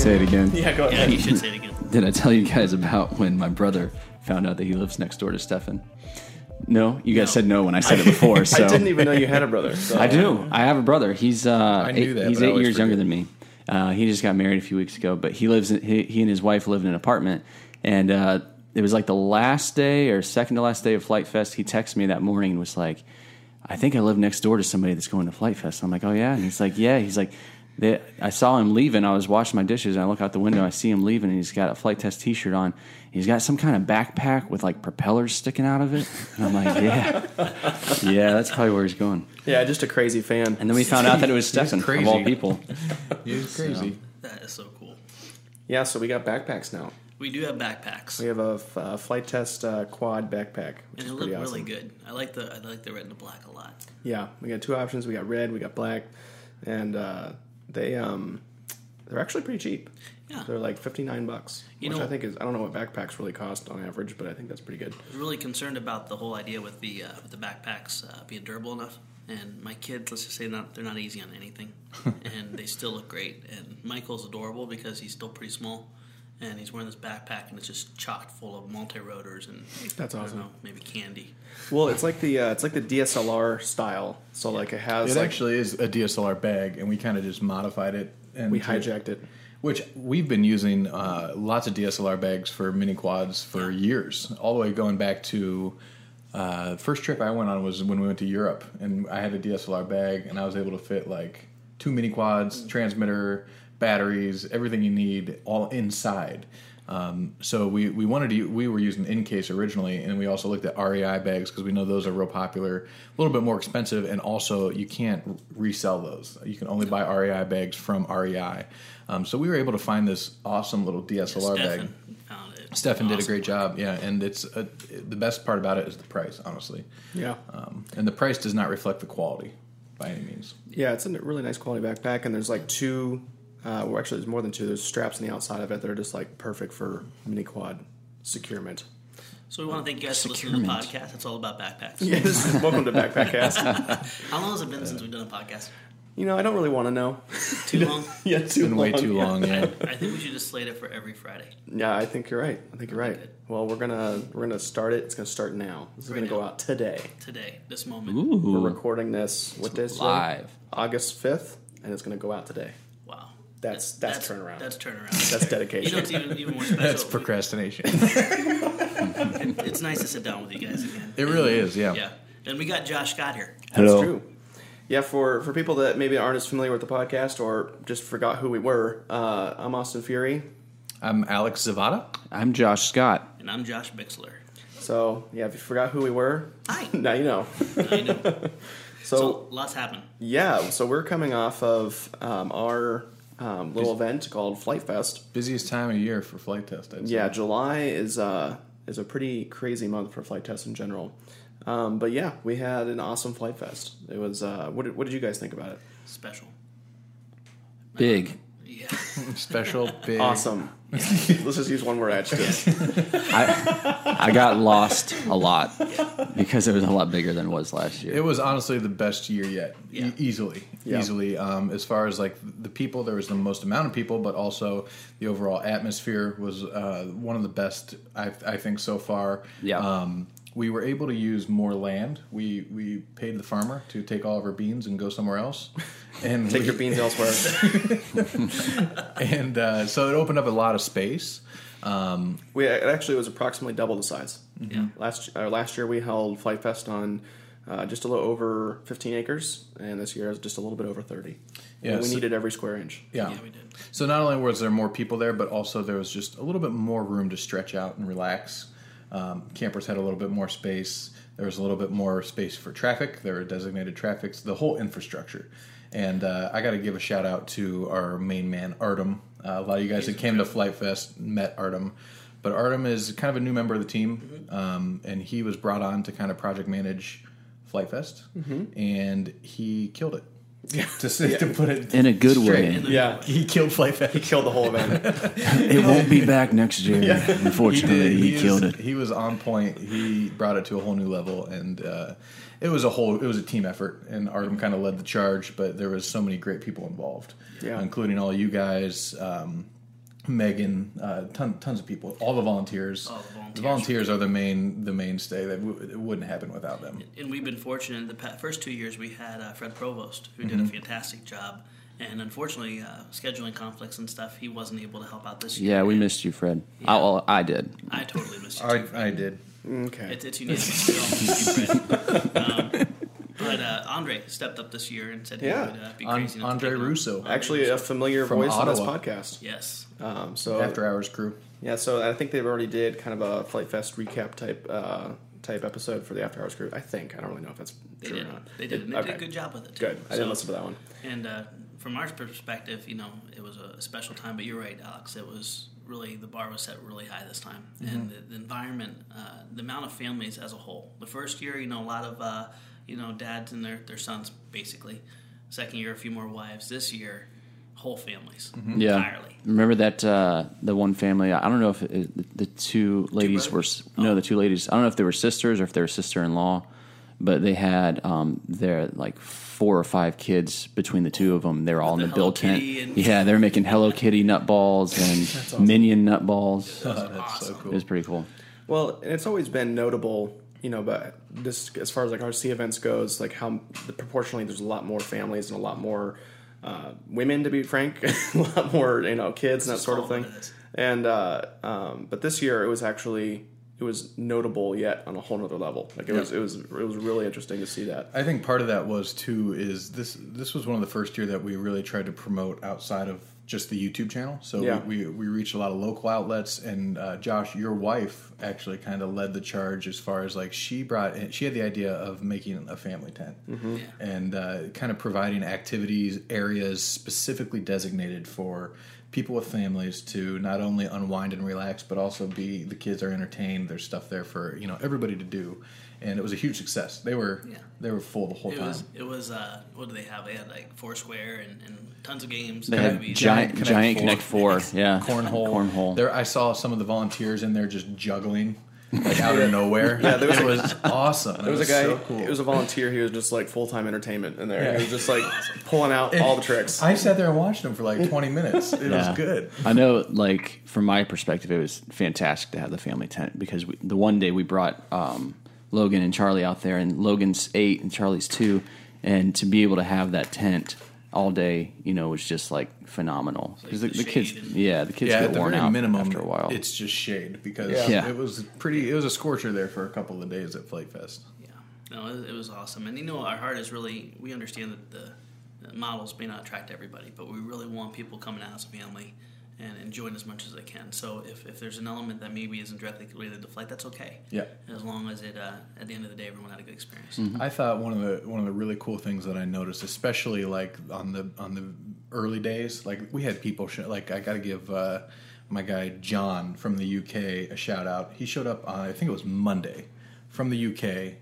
say it again. Yeah, go Yeah, ahead. you should say it again. Did I tell you guys about when my brother found out that he lives next door to Stefan? No, you guys No. said no when I said it before. So I didn't even know you had a brother. So. I do. I have a brother. He's uh, knew eight, that, he's but I eight always years younger than me. Uh, he just got married a few weeks ago, but he lives. In, he, he and his wife live in an apartment, and uh, it was like the last day or second to last day of Flite Fest. He texted me that morning and was like, "I think I live next door to somebody that's going to Flite Fest." I'm like, "Oh yeah," and he's like, "Yeah." He's like. They, I saw him leaving. I was washing my dishes, and I look out the window. I see him leaving, and he's got a Flite Test T-shirt on. He's got some kind of backpack with like propellers sticking out of it. And I'm like, yeah, yeah, that's probably where he's going. Yeah, just a crazy fan. And then we found out that it was Stefan of all people. He's crazy. That is so cool. Yeah, so we got backpacks now. We do have backpacks, We have a f- uh, Flite Test uh, quad backpack, which and is they look pretty really awesome. good. I like the I like the red and the black a lot. Yeah, we got two options. We got red, we got black, and uh, they um, they're actually pretty cheap. Yeah. They're like fifty nine bucks, You which know- I think is I don't know what backpacks really cost on average, but I think that's pretty good. I was really concerned about the whole idea with the uh, with the backpacks uh, being durable enough. And my kids, let's just say, not they're not easy on anything, and they still look great. And Michael's adorable because he's still pretty small, and he's wearing this backpack, and it's just chocked full of multi rotors and That's I don't awesome. know, maybe candy. Well, it's like the uh, it's like the DSLR style. So like it has It like actually is a DSLR bag, and we kind of just modified it. And we hijacked it. Which we've been using uh, lots of DSLR bags for mini quads for years, all the way going back to uh, first trip I went on was when we went to Europe, and I had a DSLR bag, and I was able to fit like two mini quads, transmitter, batteries, everything you need, all inside. Um, so we, we wanted to we were using in case originally, and we also looked at REI bags because we know those are real popular, a little bit more expensive, and also you can't resell those. You can only buy REI bags from REI. Um, so we were able to find this awesome little DSLR bag. Stefan found it. Stefan did a great job, yeah, and it's uh the best part about it is the price, honestly, Yeah, um, and the price does not reflect the quality by any means. yeah, it's a really nice quality backpack, and there's like two. Uh, well, actually, there's more than two. There's straps on the outside of it that are just like perfect for mini quad securement. So we want to thank you guys for listening to the podcast. It's all about backpacks. Yes, welcome to Backpackcast. How long has it been since we've done a podcast? You know, I don't really want to know. Too long. yeah, It's been way too long, yeah. I think we should just slate it for every Friday. Yeah, I think you're right. I think you're right. Good. Well, we're gonna we're gonna start it. It's gonna start now. This is Right gonna go now. out today. Today, this moment. We're recording this. What day is today? live. August fifth, and it's gonna go out today. Wow. That's that's, turnaround. That's turnaround. That's dedication. You know, it's even, even more special. That's procrastination. It's nice to sit down with you guys again. it really is, yeah. Yeah. And we got Josh Scott here. That's Hello. true. Yeah, for for people that maybe aren't as familiar with the podcast or just forgot who we were, uh, I'm Austin Furey. I'm Alex Zvada. I'm Josh Scott. And I'm Josh Bixler. So yeah, if you forgot who we were, Hi. now you know. I know. So, So, lots happened. yeah, so we're coming off of um, our um, little event called Flite Fest. Busiest time of year for Flite Test. I'd say. Yeah, July is uh, is a pretty crazy month for Flite Tests in general. Um, but yeah, we had an awesome Flite Fest. It was. Uh, what, did, what did you guys think about it? Special. Big. Yeah. special, big, Awesome. Let's just use one word adjective. I I got lost a lot because it was a lot bigger than it was last year. It was honestly the best year yet, Yeah. e- easily, Yeah. easily. Um, as far as like the people, there was the most amount of people, but also the overall atmosphere was uh, one of the best I, I think so far. Yeah. Um, we were able to use more land. We we paid the farmer to take all of our beans and go somewhere else, and Take we- your beans elsewhere. and uh, so it opened up a lot of space. Um, We it actually was approximately double the size. Yeah. Last uh, last year we held Flite Fest on uh, just a little over 15 acres, and this year is just a little bit over 30. Yeah, And we so- needed every square inch. yeah. Yeah, we did. So not only was there more people there, but also there was just a little bit more room to stretch out and relax. Um, campers had a little bit more space. There was a little bit more space for traffic. There were designated traffics, the whole infrastructure. And uh, I got to give a shout out to our main man, Artem. Uh, a lot of you guys that came to Flite Fest met Artem. But Artem is kind of a new member of the team, um, and he was brought on to kind of project manage Flite Fest, and he killed it. To, say, to put it In a good straight. way. Yeah. He killed Flight He killed the whole event. It won't be back next year. Unfortunately, he, is- killed it. He was on point. He brought it to a whole new level, and uh, it was a whole. It was a team effort, and Artem kind of led the charge. But there was so many great people involved, Yeah. including all you guys. Um, Megan, uh, ton, tons of people, all the volunteers. All the volunteers. The volunteers are the main the mainstay. That w- it wouldn't happen without them. And we've been fortunate. The pa- first two years, we had uh, Fred Provost, who Mm-hmm. did a fantastic job. And unfortunately, uh, scheduling conflicts and stuff, he wasn't able to help out this year. Yeah, we And missed you, Fred. I, well, I did. I totally missed you. I, too, Fred. I did. Okay. It's, it's unanimous. We all miss you, Fred. Um, but uh, Andre stepped up this year and said Yeah. he would uh, be An- crazy. enough Andre. Russo. Actually, Russo. a familiar From voice on this podcast. yes. Um, so After Hours crew. yeah, so I think they've already did kind of a Flite Fest recap type uh, type episode for the After Hours crew. I think I don't really know if that's They true did. or not. They did. And they okay. did a good job with it. Too. Good. I So- didn't listen to that one. And uh, from our perspective, you know, it was a special time. But you're right, Alex. It was really the bar was set really high this time, and the, the environment, uh, the amount of families as a whole. The first year, you know, a lot of uh, you know dads and their their sons basically. Second year, a few more wives. This year, whole families Yeah. entirely. Remember that uh, the one family? I don't know if it, the two ladies were brothers? no, the two ladies. I don't know if they were sisters or if they were sister in law, but they had um, their like four or five kids between the two of them. They were all in the the Hello build tent. And- Yeah, they were making Hello Kitty nut balls and Minion nut balls. It was That's so awesome. It cool. was pretty cool. Well, and it's always been notable, you know, but this as far as like RC events goes, like how the, proportionally there's a lot more families and a lot more uh, women, to be frank, a lot more you know kids and that sort of thing. what it is. And uh, um, but this year it was actually it was notable yet on a whole nother level. Like it was it was it was really interesting to see that. I think part of that was too is this this was one of the first year that we really tried to promote outside of just the YouTube channel. So Yeah. we, we we reached a lot of local outlets, and uh, Josh, your wife, actually kind of led the charge as far as like she brought in, she had the idea of making a family tent Mm-hmm. Yeah. and uh, kind of providing activities areas specifically designated for people with families to not only unwind and relax but also be the kids are entertained there's stuff there for you know everybody to do and it was a huge success they were Yeah. they were full the whole It time was. It was. Uh, what do they have? They had like Foursquare and, and tons of games. They had movies. giant, Connect giant Four. Connect Four. Yeah, cornhole cornhole. there i saw some of the volunteers in there just juggling like out of nowhere Yeah, there was it was awesome There was a guy. so cool It was a volunteer. He was just like full time entertainment in there. Yeah. He was just like pulling out all the tricks. i sat there and watched him for like 20 minutes it Yeah. was good I know, like from my perspective, it was fantastic to have the family tent because we, the one day we brought um, Logan and Charlie out there, and Logan's eight and Charlie's two, and to be able to have that tent all day, you know, was just like phenomenal because like the, the the kids, yeah, the kids yeah, get at the worn very out minimum, after a while. it's just shade because Yeah. Yeah. it was pretty. It was a scorcher there for a couple of days at Flite Fest. Yeah, no, it, it was awesome, and you know, our heart is really. We understand that the, the models may not attract everybody, but we really want people coming out as a family and enjoying as much as they can. So if, if there's an element that maybe isn't directly related to flight, that's okay. Yeah. as long as it uh, at the end of the day, everyone had a good experience. Mm-hmm. I thought one of the one of the really cool things that I noticed, especially like on the on the early days, like we had people show, like I got to give uh, my guy John from the UK a shout out. He showed up on I think it was Monday from the UK.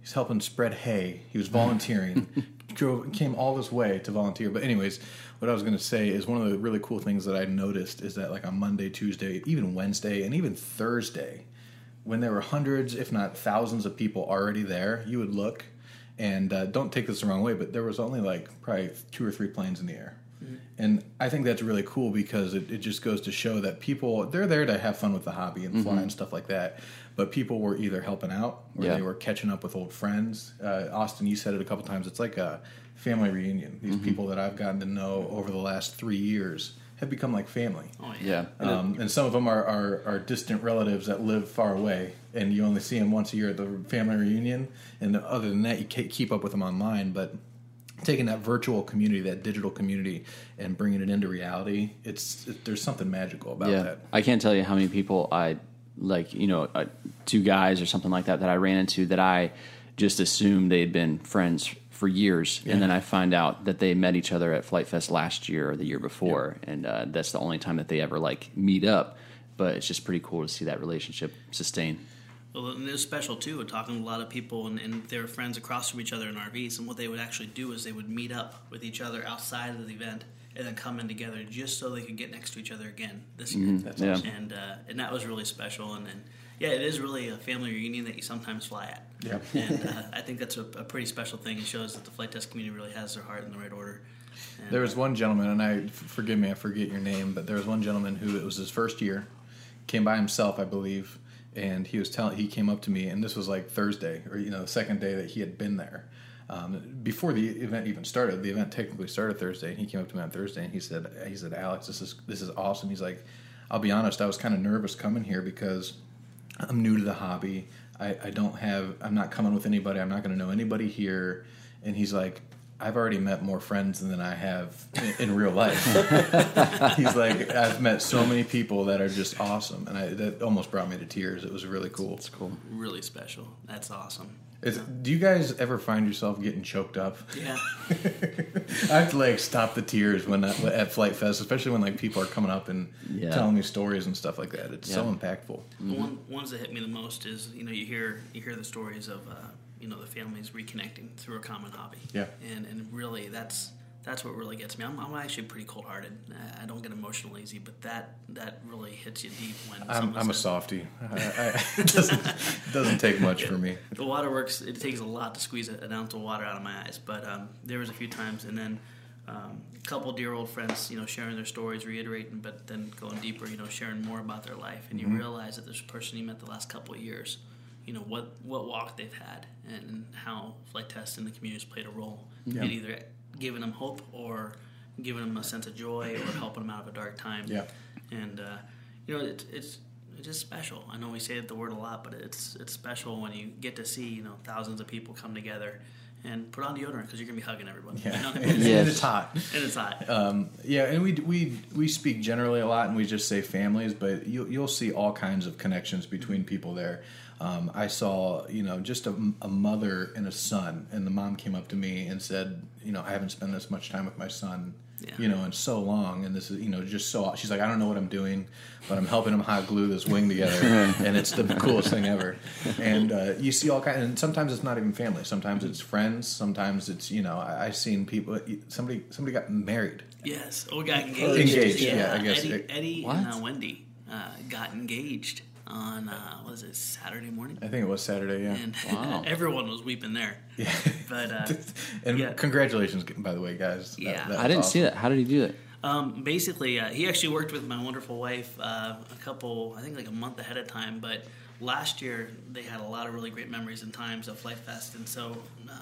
He's helping spread hay. He was volunteering. drove came all this way to volunteer. But anyways, what I was going to say is one of the really cool things that I noticed is that like on Monday, Tuesday, even Wednesday, and even Thursday, when there were hundreds, if not thousands, of people already there, you would look, and uh, don't take this the wrong way, but there was only like probably two or three planes in the air. And I think that's really cool because it, it just goes to show that people they're there to have fun with the hobby and fly and stuff like that. But people were either helping out or Yeah. they were catching up with old friends. Uh, Austin, you said it a couple times. It's like a family reunion. These people that I've gotten to know over the last three years have become like family. Oh yeah. yeah, Um, and some of them are, are, are distant relatives that live far away, and you only see them once a year at the family reunion. And other than that, you can't keep up with them online. But taking that virtual community, that digital community, and bringing it into reality, it's it, there's something magical about yeah. that. I can't tell you how many people I like, you know, uh, two guys or something like that that I ran into that I just assumed they'd been friends for years, and then I find out that they met each other at Flite Fest last year or the year before, and uh, that's the only time that they ever like meet up. But it's just pretty cool to see that relationship sustain. Well, and it was special too. Talking to a lot of people, and, and they were friends across from each other in RVs. And what they would actually do is they would meet up with each other outside of the event, and then coming together just so they could get next to each other again this year. That's Yeah. awesome. And uh, and that was really special. And, and yeah, it is really a family reunion that you sometimes fly at. Yeah. And uh, I think that's a, a pretty special thing. It shows that the Flite Test community really has their heart in the right order. And, There was one gentleman, and I forgive me, I forget your name, but there was one gentleman who it was his first year, came by himself, I believe, and he was telling. He came up to me, and this was like Thursday, or you know, the second day that he had been there. Um, before the event even started, the event technically started Thursday, and he came up to me on Thursday, and he said, "He said, Alex, this is this is awesome." He's like, "I'll be honest, I was kind of nervous coming here because I'm new to the hobby. I, I don't have. I'm not coming with anybody. I'm not going to know anybody here." And he's like, "I've already met more friends than I have in, in real life." he's like, "I've met so many people that are just awesome," and I, that almost brought me to tears. It was really cool. It's cool. really special. That's awesome. Is, do you guys ever find yourself getting choked up? Yeah. I have to like stop the tears when I, at Flite Fest, especially when like people are coming up and Yeah. telling me stories and stuff like that. It's so Yeah. impactful. The one ones that hit me the most is you know you hear you hear the stories of uh, you know the families reconnecting through a common hobby. Yeah. And and really that's that's what really gets me. I'm, I'm actually pretty cold hearted. I don't get emotional easy, but that that really hits you deep when I'm, I'm a says- softie. I, I, it doesn't doesn't take much for me. the waterworks it takes a lot to squeeze an ounce of water out of my eyes but um, there was a few times and then um, a couple dear old friends you know sharing their stories reiterating but then going deeper you know sharing more about their life and you realize that this person you met the last couple of years you know what what walk they've had and how Flite Test and the community has played a role Yeah. in either giving them hope or giving them a sense of joy or helping them out of a dark time Yeah. and uh, you know it's it's it's just special. I know we say it the word a lot, but it's it's special when you get to see you know thousands of people come together and put on deodorant because you're gonna be hugging everybody. Yeah, You know? and, Yes. it's hot. and it's hot. Um, yeah, and we we we speak generally a lot, and we just say families, but you, you'll see all kinds of connections between people there. Um, I saw, you know, just a, a mother and a son, and the mom came up to me and said, you know, I haven't spent this much time with my son, Yeah. you know, in so long, and this is, you know, just so. She's like, I don't know what I'm doing, but I'm helping him hot glue this wing together, and it's the coolest thing ever. And uh, you see all kinds, and sometimes it's not even family. Sometimes it's friends. Sometimes it's, you know, I, I've seen people. Somebody somebody got married. Yes. Oh, got engaged. Engaged, yeah, I guess Eddie, it- Eddie and uh, Wendy uh, got engaged on uh, was it Saturday morning, I think it was Saturday, yeah. and Wow. everyone was weeping there. yeah. But uh, and Yeah. congratulations, by the way, guys. That- Yeah. that I didn't see that. How did he do that? Um, basically, uh, he actually worked with my wonderful wife uh, a couple, I think like a month ahead of time. But last year, they had a lot of really great memories and times of Flite Fest, and so uh,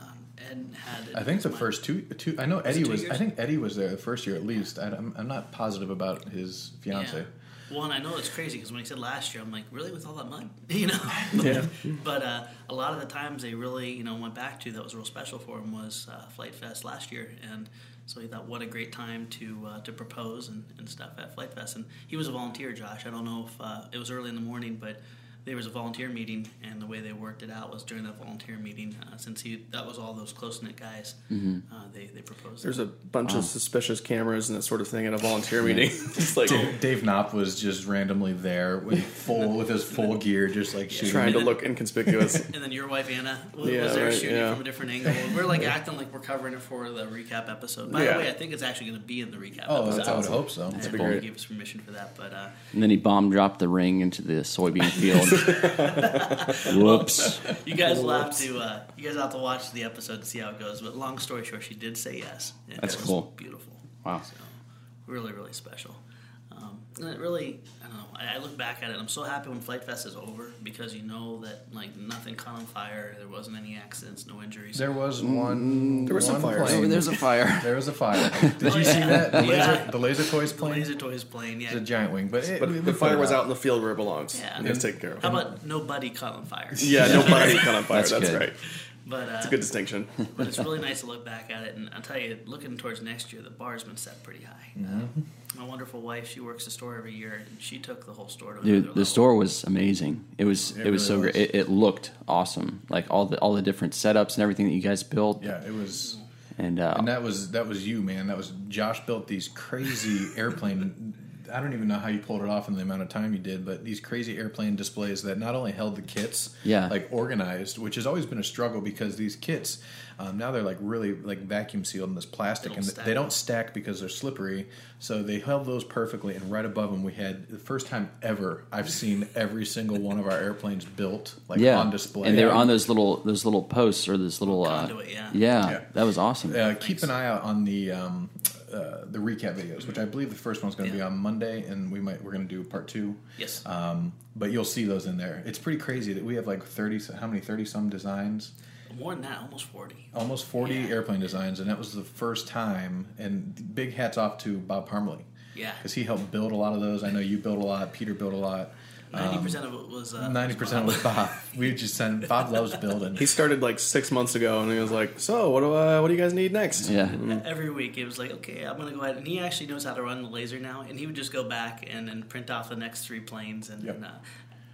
Ed had. I think the my- first two, two. I know Eddie two was. years? I think Eddie was there the first year at least. I, am I'm not positive about his fiance. Yeah. Well, and I know it's crazy because when he said last year, I'm like, really, with all that mud, you know? Yeah. but uh, a lot of the times they really, you know, went back to that was real special for him was uh, Flite Fest last year, and so he thought, what a great time to uh, to propose and, and stuff at Flite Fest. And he was a volunteer, Josh. I don't know if uh, it was early in the morning, but there was a volunteer meeting, and the way they worked it out was during that volunteer meeting, uh, since he that was all those close knit guys, uh, they they proposed. There's a bunch of suspicious cameras and that sort of thing at a volunteer meeting. it's like Dave, Dave Knopp was just randomly there with full with his full gear, just like shooting. trying to look inconspicuous. And then your wife Anna was, Yeah, was there right, shooting yeah. from a different angle. We're like acting like we're covering it for the recap episode. By Yeah. the way, I think it's actually going to be in the recap Oh, episode. that's, I would hope so. And be he great. gave us permission for that, but uh, And then he bomb dropped the ring into the soybean field. Whoops. you guys will have to uh, you guys will have to watch the episode to see how it goes. But long story short, she did say yes. and That's cool. Beautiful. Wow. So really, really special. Um, and it really, I don't know. I, I look back at it. I'm so happy when Flite Fest is over because you know that like nothing caught on fire. There wasn't any accidents, no injuries. There was one. There were some one fires. plane. Oh, there's a fire. There was a fire. Did Oh, you see that? The laser, Yeah. the laser toys plane. the laser toys plane, yeah. It's a giant wing, but, it, But we- we the fire was out. out in the field where it belongs. Yeah. You guys take care of How about nobody caught on fire? Yeah, nobody caught on fire. That's That's, good. right. But uh, It's a good distinction. but it's really nice to look back at it, and I'll tell you, looking towards next year, the bar's been set pretty high. Mm-hmm. My wonderful wife, she works the store every year, and she took the whole store to Dude, the level. store was amazing. It was it, It was so really great. It, it looked awesome. Like all the all the different setups and everything that you guys built. Yeah, it was. And, uh, And that was that was you, man. That was Josh built these crazy airplane I don't even know how you pulled it off in the amount of time you did, but these crazy airplane displays that not only held the kits, Yeah. like organized, which has always been a struggle because these kits um, now they're like really like vacuum sealed in this plastic, They and stack. they don't stack because they're slippery. So they held those perfectly, and right above them we had the first time ever I've seen every single one of our airplanes built like yeah, on display, and they were on those little those little posts or this little uh, Conduit, yeah. yeah, Yeah. that was awesome. uh, keep an eye out on the um, uh, the recap videos, which I believe the first one's going to be on Monday, and we might we're going to do part two. Yes. Um, but you'll see those in there. It's pretty crazy that we have like thirty. How many? Thirty some designs. More than that, almost 40. Almost forty Yeah. airplane designs, and that was the first time. And big hats off to Bob Parmley Yeah. because he helped build a lot of those. I know you built a lot. Peter built a lot. 90% of it was. Uh, Ninety percent was Bob. We just sent Bob loves building. He started like six months ago, and he was like, "So, what do I, what do you guys need next?" yeah, Every week, it was like, okay, I'm going to go ahead. And he actually knows how to run the laser now. And he would just go back and then print off the next three planes. And, Yep. and uh,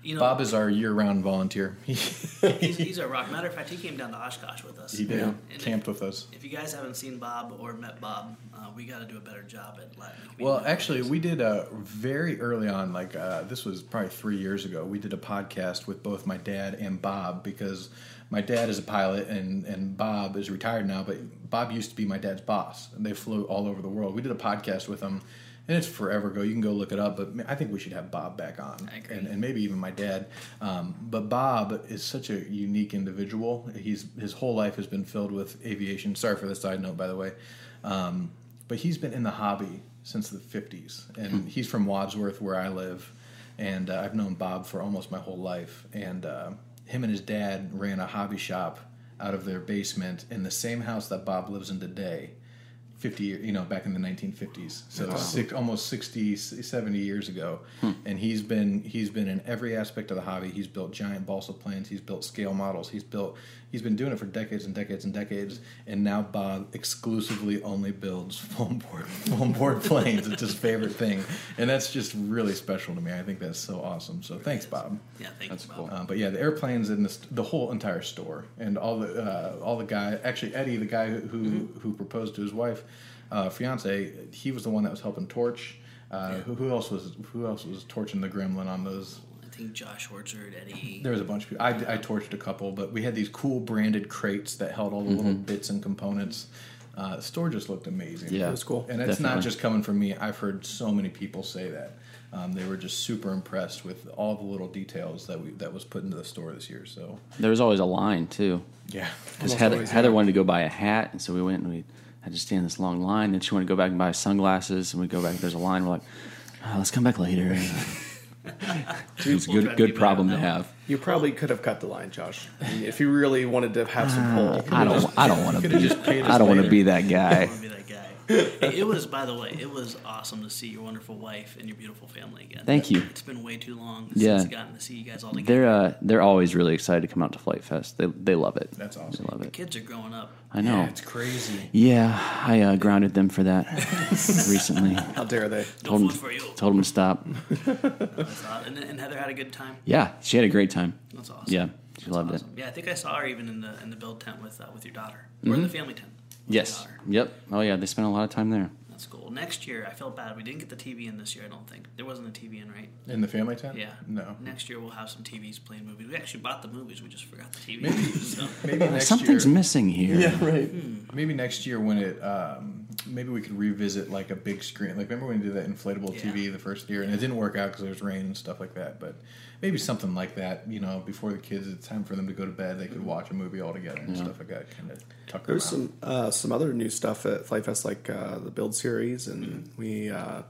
you know, Bob is our year-round volunteer. He's, he's a rock. Matter of fact, he came down to Oshkosh with us. he did Yeah. And camped with us. If you guys haven't seen Bob or met Bob, uh, we got to do a better job at Latin. Well, actually, we did uh, very early on. Like uh, this was probably three years ago. We did a podcast with both my dad and Bob because my dad is a pilot and and Bob is retired now. But Bob used to be my dad's boss, and they flew all over the world. We did a podcast with them, and it's forever ago. You can go look it up. But I think we should have Bob back on, I agree. and, and maybe even my dad. Um, but Bob is such a unique individual. He's his whole life has been filled with aviation. Sorry for the side note, by the way. Um, but he's been in the hobby since the 50s and he's from wadsworth where i live and uh, i've known bob for almost my whole life and uh, him and his dad ran a hobby shop out of their basement in the same house that bob lives in today 50 year- you know back in the 1950s so six, almost 60 70 years ago. And he's been he's been in every aspect of the hobby. He's built giant balsa planes he's built scale models. He's built he's been doing it for decades and decades and decades. And now bob exclusively only builds foam board foam board planes. It's his favorite thing. And that's just really special to me. I think that's so awesome. So thanks bob. Yeah, thank That's Bob. cool. uh, but yeah, the airplanes in the the whole entire store. And all the uh, all the guy actually Eddie, the guy who who, who proposed to his wife, uh, fiance, he was the one that was helping torch. Uh, who, who else was who else was torching the gremlin on those? I think Josh Orchard, Eddie. There was a bunch of people. I, I torched a couple, but we had these cool branded crates that held all the little bits and components. Uh, the store just looked amazing. Yeah. It was cool. And it's not just coming from me. I've heard so many people say that. Um, they were just super impressed with all the little details that we that was put into the store this year. So there was always a line too. yeah, Because Heather, Heather wanted to go buy a hat, and so we went and we had to stand in this long line. Then she wanted to go back and buy sunglasses, and we go back. There's a line. We're like, "Oh, let's come back later. it's a good good problem to better on that have. You probably could have cut the line, Josh, I mean, if you really wanted to have some pull. I don't. I don't want to be. just I don't want to be that guy. be that guy. Hey, it was, by the way, it was awesome to see your wonderful wife and your beautiful family again. Thank you. It's been way too long Yeah. since I've gotten to see you guys all together. They're uh, they're always really excited to come out to Flite Fest. They they love it. That's awesome. They love it. The Kids are growing up. I know. Yeah, it's crazy. Yeah, I uh, grounded them for that recently. How dare they? Told them, for you. told them to stop. And, and Heather had a good time. Yeah, she had a great time. That's awesome. Yeah, she That's loved awesome. Yeah, I think I saw her even in the in the build tent with uh, with your daughter or Mm-hmm. in the family tent. Yes. Yep. Oh yeah, they spent a lot of time there. That's cool. Next year, I felt bad. We didn't get the TV in this year. I don't think there wasn't a TV in, right? In the family tent? Yeah. No. Next year we'll have some TVs playing movies. We actually bought the movies. We just forgot the TV. Maybe- So, Maybe next Something's year. missing here. Yeah, right. Maybe next year when it, um, maybe we could revisit like a big screen. Like remember when we did that inflatable Yeah. TV the first year, and it didn't work out because there was rain and stuff like that. But maybe something like that. You know, before the kids, it's time for them to go to bed. They could watch a movie all together and stuff like that. Kind of tuck them There's out. some uh, some other new stuff at Flite Fest, like uh, the Build series, and we uh,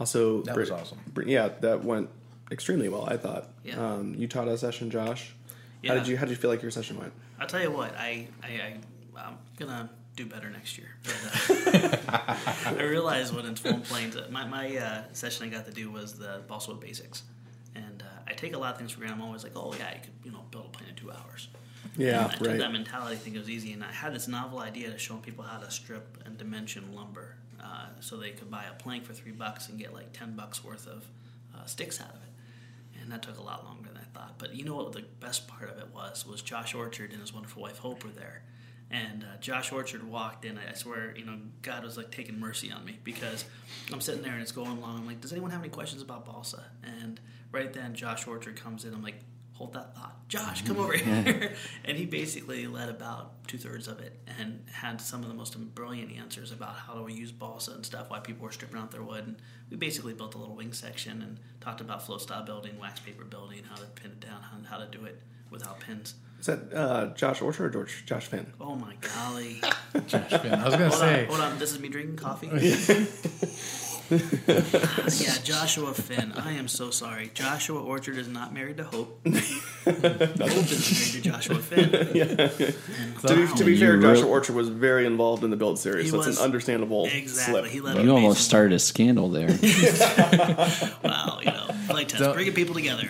also That was awesome. br- Yeah, that went extremely well. I thought. Yeah. Um, you taught a session, Josh. Yeah. How did you How did you feel like your session went? I'll tell you what. I, I, I I'm gonna do better next year. But, uh, I realized when it's full planes. My my uh, session I got to do was the balsa wood basics, and I take a lot of things for granted. I'm always like, oh yeah, I could you know build a plane in two hours. Yeah, And I took right. that mentality, think it was easy, and I had this novel idea to show people how to strip and dimension lumber, uh, so they could buy a plank for three bucks and get like ten bucks worth of uh, sticks out of it. And that took a lot longer than I thought. But you know what? The best part of it was was Josh Orchard and his wonderful wife Hope were there, And uh, Josh Orchard walked in. I swear, you know, God was like taking mercy on me because I'm sitting there and it's going along. I'm like, does anyone have any questions about balsa? And right then, Josh Orchard comes in. I'm like, hold that thought. Josh, come over here. and he basically led about two thirds of it and had some of the most brilliant answers about how do we use balsa and stuff, why people were stripping out their wood. And we basically built a little wing section and talked about flow style building, wax paper building, how to pin it down, how, how to do it without pins. Is that uh, Josh Orchard or George, Josh Finn? Oh my golly. Josh Finn. I was gonna say. on, hold on. This is me drinking coffee. yeah, Joshua Finn. I am so sorry. Joshua Orchard is not married to Hope. Hope is married to Joshua Finn. To be, to be You fair, wrote- Joshua Orchard was very involved in the build series, He so it's an understandable Exactly. slip. He let You almost amazing- started a scandal there. Wow, you know, Flite Test, Don't- bringing people together.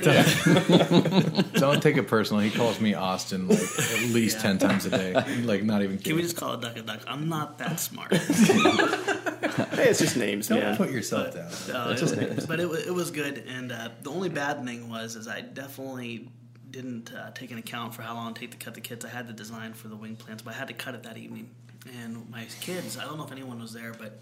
Don't take it personal. He calls me Austin like at least Yeah. ten times a day. Like not even Can we just call it duck a duck? I'm not that smart. Hey, it's just names, Don't man. Put yourself down. No, it was- but it, it was good, and uh, the only bad thing was is I definitely didn't uh, take an account for how long it take to cut the kits. I had the design for the wing plants, but I had to cut it that evening. And my kids, I don't know if anyone was there, but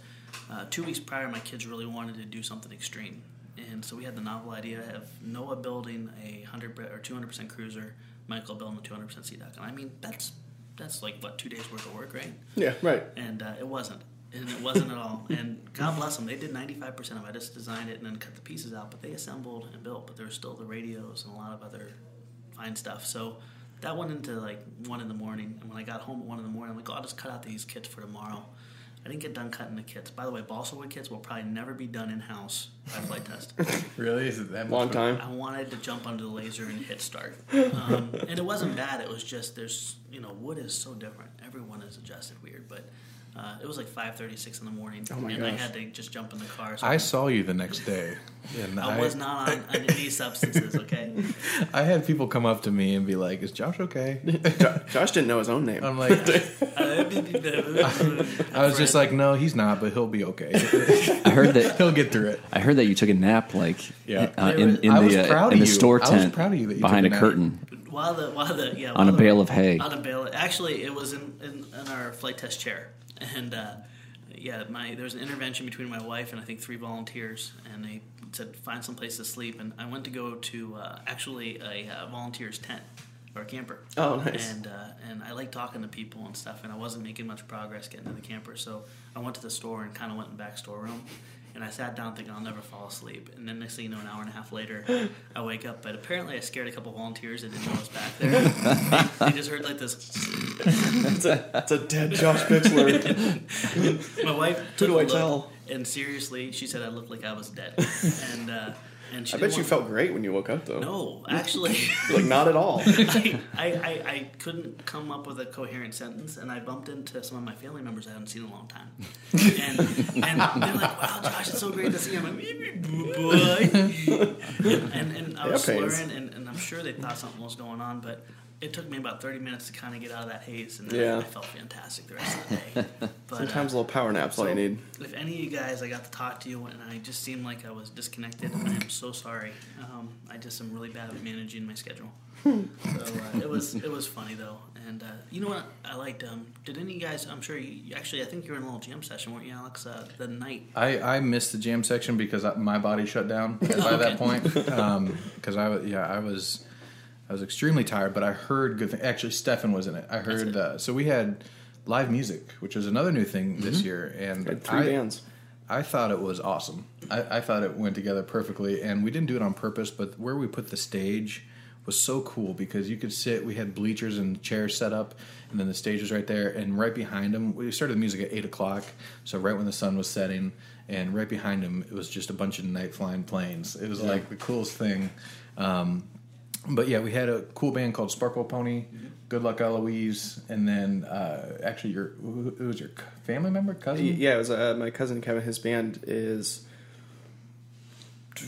uh, two weeks prior, my kids really wanted to do something extreme, and so we had the novel idea of Noah building a hundred or two hundred percent cruiser, Michael building a two hundred percent sea duck, and I mean that's that's like what two days worth of work, right? Yeah, right. and uh, it wasn't. And it wasn't at all. And God bless them, they did 95% of it. I just designed it and then cut the pieces out, but they assembled and built. But there were still the radios and a lot of other fine stuff. So that went into like 1 in the morning. And when I got home at 1 in the morning, I'm like, oh, I'll just cut out these kits for tomorrow. I didn't get done cutting the kits. By the way, balsa wood kits will probably never be done in house by flight test. Really? Is it that Long of- time. I wanted to jump under the laser and hit start. Um, and it wasn't bad. It was just there's you know wood is so different. Everyone is adjusted weird, but uh, it was like five thirty six in the morning, Oh my and I had to just jump in the car. So I saw you the next day, and I I, was not on, on any substances. Okay, I had people come up to me and be like, "Is Josh okay?" Josh didn't know his own name. I'm like, I was just like, "No, he's not, but he'll be okay. I heard that. he'll get through it." I heard that you took a nap, like Yeah. uh, in, in I the uh, in the you. store I was tent proud of you that you behind a a nap. curtain while the while the yeah on while a the- bale of hay. on a bale. Actually, it was in, in, in our Flite Test chair, and uh, yeah, my there was an intervention between my wife and I think three volunteers, and they said find some place to sleep, and I went to go to uh, actually a uh, volunteer's tent or a camper. Oh, nice. And uh, and I like talking to people and stuff, and I wasn't making much progress getting to the camper, so I went to the store and kind of went in the back storeroom. And I sat down thinking I'll never fall asleep. And then next thing you know, an hour and a half later, I wake up. But apparently, I scared a couple volunteers that didn't know I was back there. they just heard like this It's a, it's a dead Josh Bixler. My wife Who do I tell? and seriously, she said I looked like I was dead. And uh, and I bet you felt great when you woke up, though. No, actually, Like, not at all. I, I, I, I couldn't come up with a coherent sentence, and I bumped into some of my family members I hadn't seen in a long time. And, and they're like, "Wow, Josh, it's so great to see you." I'm like, "Boy," and, and, and I was slurring, and, and I'm sure they thought something was going on, but. It took me about 30 minutes to kind of get out of that haze, and then Yeah. I felt fantastic the rest of the day. But, uh, Sometimes a little power nap's all you need. if any of you guys I got to talk to you and I just seemed like I was disconnected, I am so sorry. Um, I just am really bad at managing my schedule. so uh, it was it was funny though, and uh, you know what I liked. Um, did any of you guys? I'm sure you actually. I think you were in a little jam session, weren't you, Alex? Uh, the night. I, I missed the jam section because I, my body shut down by Okay. that point. Because I was yeah I was I was extremely tired, but I heard good. Thing. Actually, Stefan was in it. I heard uh, so we had live music, which was another new thing this year, and Had three I, bands. I thought it was awesome. I, I thought it went together perfectly, and we didn't do it on purpose, but where we put the stage was so cool because you could sit. We had bleachers and chairs set up, and then the stage was right there, and right behind him, we started the music at eight o'clock, so right when the sun was setting, and right behind him, it was just a bunch of night flying planes. It was like the coolest thing. Um, but yeah, we had a cool band called Sparkle Pony, Good Luck Eloise, and then uh, actually your who, who was your family member cousin? Yeah, it was uh, my cousin Kevin. His band is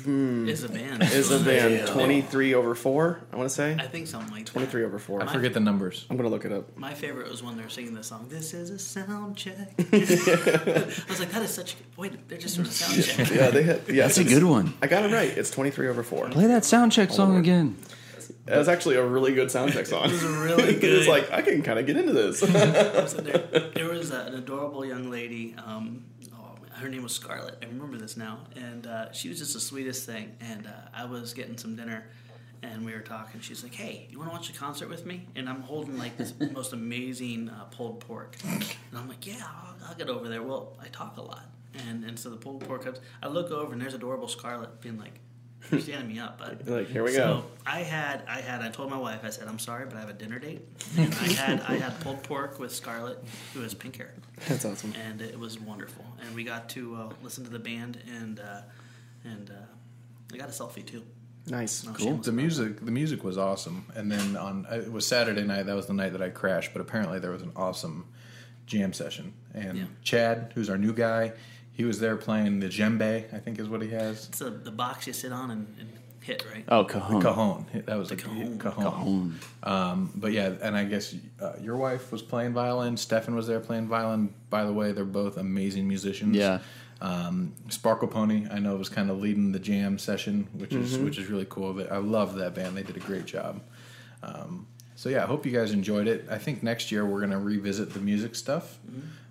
hmm, Is a band. is a Yeah. band twenty three over four. I want to say I think something like twenty three that. over four. I forget the numbers. I'm gonna look it up. My favorite was when they were singing the song. This is a sound check. I was like, that is such. Wait, they're just sort of sound check. Yeah, they hit. Yeah, That's a good one. I got it right. It's twenty three over four. Play that sound check song over. again. Was actually a really good sound check song. It was a really good. it was like I can kind of get into this. There, there was an adorable young lady. Um, oh, her name was Scarlett. I remember this now, and uh, she was just the sweetest thing. And uh, I was getting some dinner, and we were talking. She's like, "Hey, you want to watch a concert with me?" And I'm holding like this most amazing uh, pulled pork, and I'm like, "Yeah, I'll, I'll get over there." Well, I talk a lot, and and so the pulled pork comes. I look over, and there's adorable Scarlett being like. You're standing me up, bud. Like, here we so go. I had, I had, I told my wife, I said, I'm sorry, but I have a dinner date. And I had, I had pulled pork with Scarlett, who has pink hair, That's awesome. and it was wonderful. And we got to uh, listen to the band, and uh, and uh, I got a selfie too. Nice. No, Cool. The plug. music, the music was awesome. And then on it was Saturday night. That was the night that I crashed. But apparently there was an awesome jam session. And Yeah. Chad, who's our new guy, he was there playing the djembe. I think is what he has. It's a, the box you sit on and, and hit, right? Oh, cajon. Cajon. That was The a cajon. cajon. Cajon. Um, but yeah, and I guess uh, your wife was playing violin. Stefan was there playing violin. By the way, they're both amazing musicians. Yeah. Um, Sparkle Pony, I know, was kind of leading the jam session, which is which is really cool. I love that band; they did a great job. Um, so yeah, I hope you guys enjoyed it. I think next year we're gonna revisit the music stuff.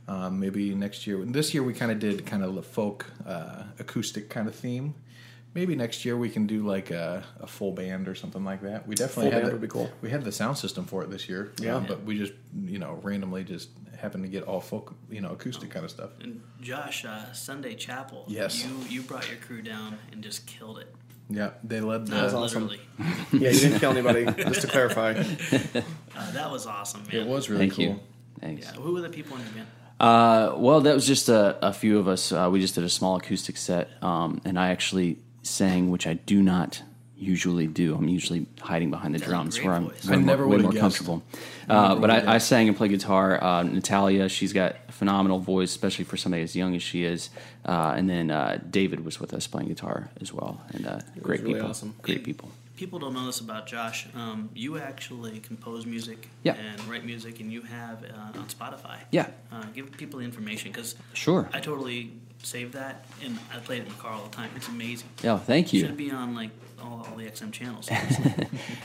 Um, maybe next year. This year we kind of did kind of the folk uh, acoustic kind of theme. Maybe next year we can do like a, a full band or something like that. We definitely Full had band the- would be cool. We had the sound system for it this year. Yeah. uh, but we just you know randomly just happened to get all folk you know acoustic kind of stuff. And Josh, uh, Sunday Chapel. Yes. You you brought your crew down and just killed it. Yeah, they led the. Not was awesome. literally. Yeah, you didn't kill anybody. just to clarify. Uh, that was awesome, man. It was really Thank cool. you. Thanks. Yeah. Who were the people in your band? Uh, well, that was just a, a few of us. Uh, we just did a small acoustic set, um, and I actually sang, which I do not usually do. I'm usually hiding behind the Got a drums, where I'm voice. way I more- never way more guessed. comfortable. Uh, but I, I sang and played guitar. Uh, Natalia, she's got a phenomenal voice, especially for somebody as young as she is. Uh, and then uh, David was with us playing guitar as well, and uh, great really people. awesome. Great people. People don't know this about Josh. Um, you actually compose music Yeah. and write music, and you have uh, on Spotify. Yeah. Uh, give people the information because Sure. I totally saved that, and I play it in the car all the time. It's amazing. Yeah, thank you. Should be on like all, all the XM channels.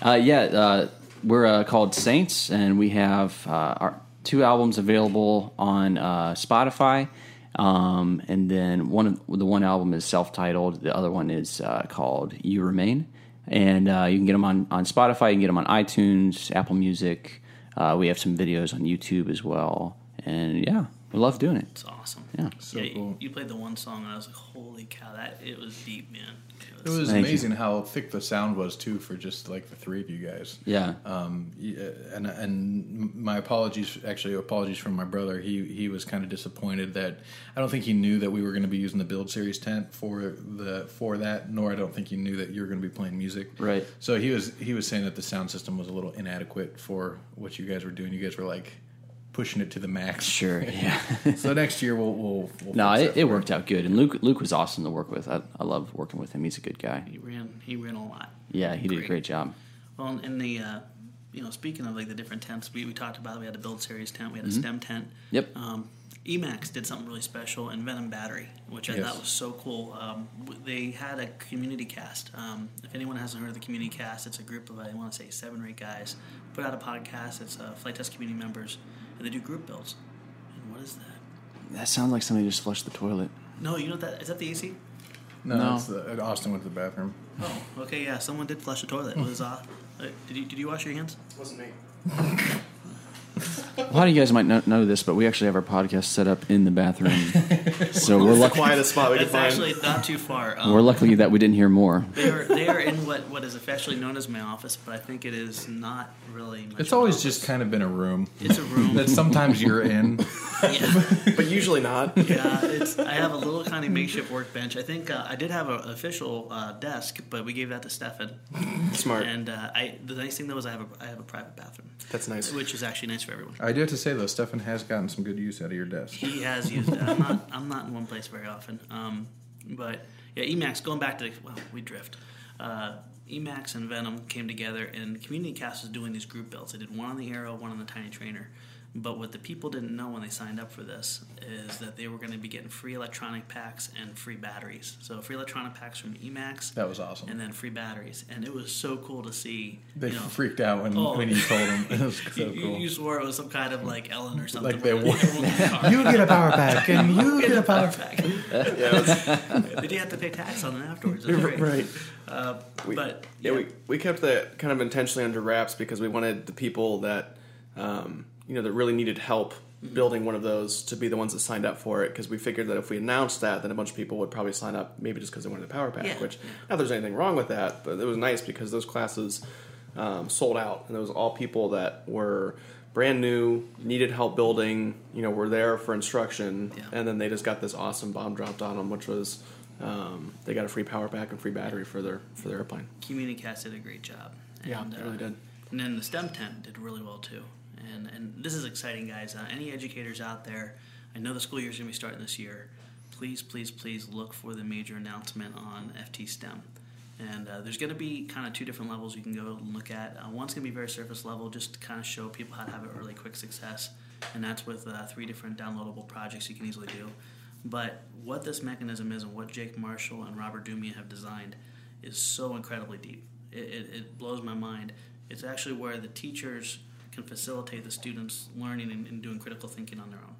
Uh, yeah, uh, we're uh, called Saints, and we have uh, our two albums available on uh, Spotify. Um, and then one of the one album is self-titled. The other one is uh, called "You Remain," and uh, you can get them on on Spotify. You can get them on iTunes, Apple Music. Uh, we have some videos on YouTube as well, and yeah, we love doing it. It's awesome. Yeah. So yeah, you- cool. you, played the one song, and I was like, "Holy cow! That it was deep, man." It was Thank you. amazing how thick the sound was too for just like the three of you guys. Yeah. Um, uh, and and my apologies, actually apologies from my brother. He he was kind of disappointed that I don't think he knew that we were going to be using the build series tent for the for that, nor I don't think he knew that you were going to be playing music. Right. So he was he was saying that the sound system was a little inadequate for what you guys were doing. You guys were like pushing it to the max. Sure. Yeah. so next year we'll we'll, we'll no, it, it worked out good, and Luke Luke was awesome to work with. I, I love working with him. He's a good guy. He ran. He ran a lot. Yeah, he did a Great. great job. Well, in the uh, you know, speaking of like the different tents, we, we talked about we had a build series tent, we had a Mm-hmm. STEM tent. Yep. Um, Emax did something really special, and Venom Battery, which I Yes. thought was so cool. Um, they had a community cast. Um, if anyone hasn't heard of the community cast, it's a group of I want to say seven or eight guys put out a podcast. It's uh, Flite Test community members, and they do group builds. And what is that? That sounds like somebody just flushed the toilet. No, you know that is that the AC? No, No. It's the, Austin went to the bathroom. Oh, okay, yeah, someone did flush the toilet. It was uh, uh, did you did you wash your hands? It wasn't me. A lot of you guys might not know this, but we actually have our podcast set up in the bathroom. so we're It's the lucky. quietest spot we could That's find. actually not too far. Um, We're lucky that we didn't hear more. They are they are in what, what is officially known as my office, but I think it is not really. Much It's of an always office. just kind of been a room it's a room. that sometimes you're in. yeah, but usually not. yeah. It's I have a little kind of makeshift workbench. I think uh, I did have an official uh, desk, but we gave that to Stefan. Smart. And uh, I the nice thing though is I have a I have a private bathroom, That's nice. which is actually nice for everyone. I do have to say though, Stefan has gotten some good use out of your desk. He has used it. I'm not I'm not in one place very often. Um, but yeah, Emax. Going back to well, we drift. Uh, Emax and Venom came together, and Community Cast was doing these group builds. They did one on the Arrow, one on the Tiny Trainer. But what the people didn't know when they signed up for this is that they were going to be getting free electronic packs and free batteries. So free electronic packs from Emax, That was awesome. and then free batteries. And it was so cool to see. they you know, freaked out when, Oh. when you told them. It was so you, cool. you swore it was some kind of like Ellen or something. Like they where won. won the car. you get a power pack, and you Get get a a power power pack. pack. Yeah, it was- Did you have to pay tax on it afterwards? It was right. Uh, We, but yeah, we, we kept that kind of intentionally under wraps because we wanted the people that um, you know that really needed help building one of those to be the ones that signed up for it because we figured that if we announced that then a bunch of people would probably sign up maybe just because they wanted the power pack Yeah, which not there's anything wrong with that but it was nice because those classes um, sold out and it was all people that were brand new needed help building you know were there for instruction Yeah. and then they just got this awesome bomb dropped on them which was um, they got a free power pack and free battery for their for their airplane Communicast did a great job. Yeah, they really uh, did. And then the STEM tent did really well too. And and this is exciting, guys. Uh, any educators out there? I know the school year is going to be starting this year. Please, please, please look for the major announcement on FT STEM. And uh, there's going to be kind of two different levels you can go and look at. Uh, one's going to be very surface level, just to kind of show people how to have a really quick success. And that's with uh, three different downloadable projects you can easily do. But what this mechanism is and what Jake Marshall and Robert Dumia have designed is so incredibly deep. It, it, it blows my mind. It's actually where the teachers can facilitate the students learning and, and doing critical thinking on their own.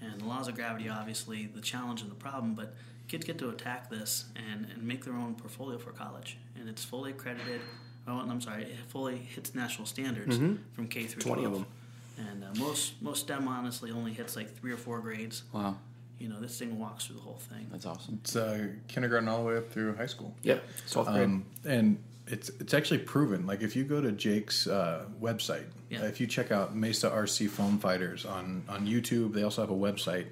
And the laws of gravity, obviously, the challenge and the problem, but kids get to attack this and, and make their own portfolio for college. And it's fully accredited. Oh, I'm sorry, it fully hits national standards from K through 20 of 12. them. And uh, most most STEM honestly only hits like three or four grades. Wow, You know, this thing walks through the whole thing. that's awesome. It's uh, kindergarten all the way up through high school. Yeah, 12th grade. Um, and it's it's actually proven. Like if you go to Jake's uh, website, Yeah. if you check out Mesa RC Foam Fighters on on YouTube, they also have a website.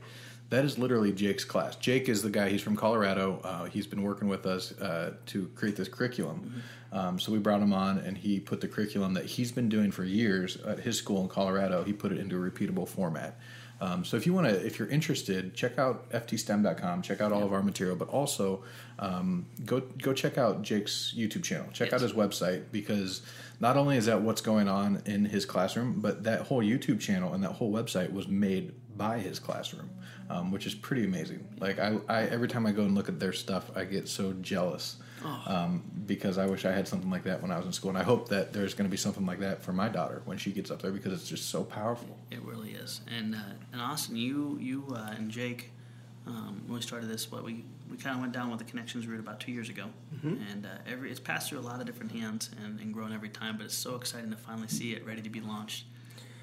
That is literally Jake's class. Jake is the guy. He's from Colorado. Uh, he's been working with us uh, to create this curriculum. Um, so we brought him on, and he put the curriculum that he's been doing for years at his school in Colorado. He put it into a repeatable format. Um, so if you want to, if you're interested, check out ftstem.com. Check out all of our material, but also um, go go check out Jake's YouTube channel. Check out his website because not only is that what's going on in his classroom, but that whole YouTube channel and that whole website was made by his classroom, um, which is pretty amazing. Like I, I, every time I go and look at their stuff, I get so jealous um, because I wish I had something like that when I was in school, and I hope that there's going to be something like that for my daughter when she gets up there because it's just so powerful. It really is. And uh, and Austin, you you uh, and Jake, um, when we started this, what we we kind of went down with the connections route about two years ago, and uh, every it's passed through a lot of different hands and, and grown every time. But it's so exciting to finally see it ready to be launched.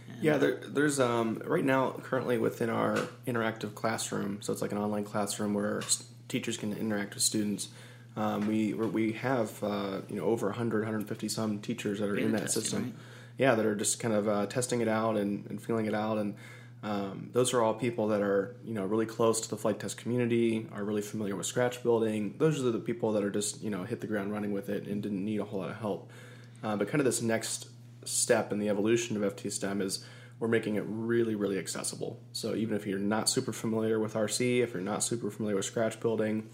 And, Yeah, there, there's um, right now currently within our interactive classroom, so it's like an online classroom where teachers can interact with students. Um, we we're- have uh, you know over 100, 150 some teachers that are in that system. right? Yeah, that are just kind of uh, testing it out and, and feeling it out, and um, those are all people that are you know really close to the Flite Test community, are really familiar with scratch building. Those are the people that are just you know hit the ground running with it and didn't need a whole lot of help. Uh, but kind of this next step in the evolution of FTSTEM is we're making it really, really accessible. So even if you're not super familiar with RC, if you're not super familiar with scratch building,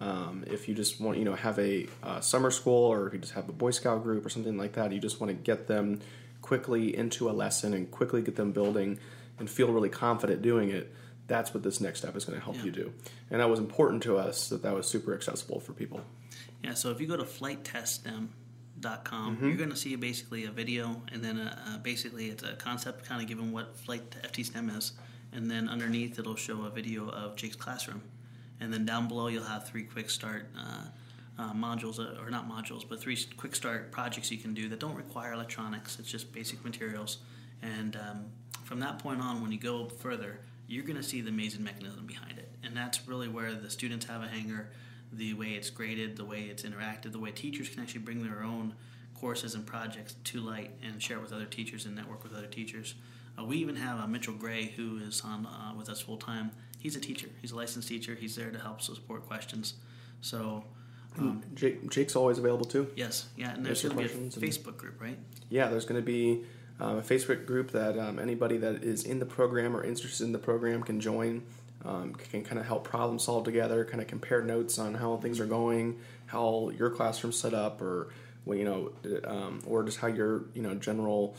um, if you just want, you know, have a uh, summer school or if you just have a Boy Scout group or something like that, you just want to get them quickly into a lesson and quickly get them building and feel really confident doing it. That's what this next step is going to help Yeah. you do. And that was important to us that that was super accessible for people. Yeah, so if you go to flightteststem.com, you're going to see basically a video, and then a, uh, basically it's a concept kind of given what flight FT STEM is, and then underneath it'll show a video of Jake's classroom, and then down below you'll have three quick start uh, uh, modules, uh, or not modules, but three quick start projects you can do that don't require electronics. It's just basic materials, and um, from that point on, when you go further, you're going to see the amazing mechanism behind it, and that's really where the students have a hangar the way it's graded, the way it's interactive, the way teachers can actually bring their own courses and projects to light and share it with other teachers and network with other teachers. Uh, we even have uh, Mitchell Gray, who is on uh, with us full time. He's a teacher. He's a licensed teacher. He's there to help support questions. So, um, Jake, Jake's always available too. yes, yeah, and there's going to be a Facebook group, right? Yeah, there's going to be um, a Facebook group that um, anybody that is in the program or interested in the program can join. Um, can kind of help problem solve together, kind of compare notes on how things are going, how your classroom's set up, or well, you know, um, or just how your you know general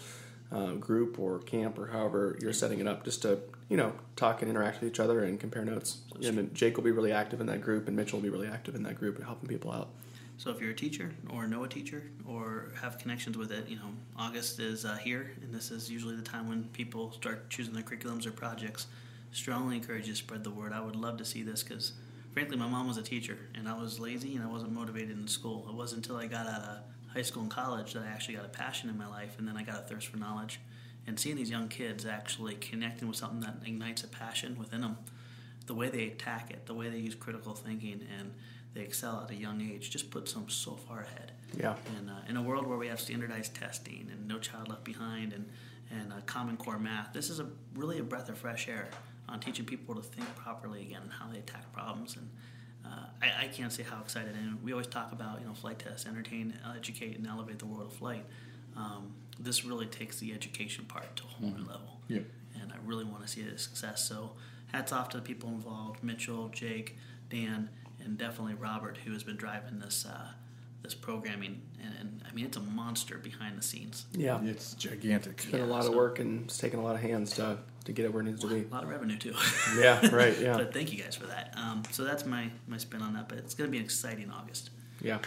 uh, group or camp or however you're setting it up, just to you know talk and interact with each other and compare notes. And Jake will be really active in that group, and Mitchell will be really active in that group and helping people out. So if you're a teacher or know a teacher or have connections with it, you know, August is uh, here, and this is usually the time when people start choosing their curriculums or projects. Strongly encourage you to spread the word. I would love to see this because, frankly, my mom was a teacher, and I was lazy and I wasn't motivated in school. It wasn't until I got out of high school and college that I actually got a passion in my life, and then I got a thirst for knowledge. And seeing these young kids actually connecting with something that ignites a passion within them, the way they attack it, the way they use critical thinking, and they excel at a young age just puts them so far ahead. Yeah. And uh, in a world where we have standardized testing and no child left behind and and uh, common core math, this is a really a breath of fresh air on teaching people to think properly again and how they attack problems. And uh, I, I, can't say how excited. And we always talk about you know Flite Tests, entertain, educate, and elevate the world of flight. Um, this really takes the education part to a whole new level. Yep. And I really want to see it a success. So hats off to the people involved: Mitchell, Jake, Dan and definitely Robert, who has been driving this uh, this programming. And, and, I mean, it's a monster behind the scenes. Yeah, it's gigantic. It's been Yeah, a lot so- of work and it's taken a lot of hands to to get it where it needs to be. A lot of revenue too. Yeah, right. Yeah, but thank you guys for that. Um, so that's my my spin on that. But it's going to be an exciting August. yeah.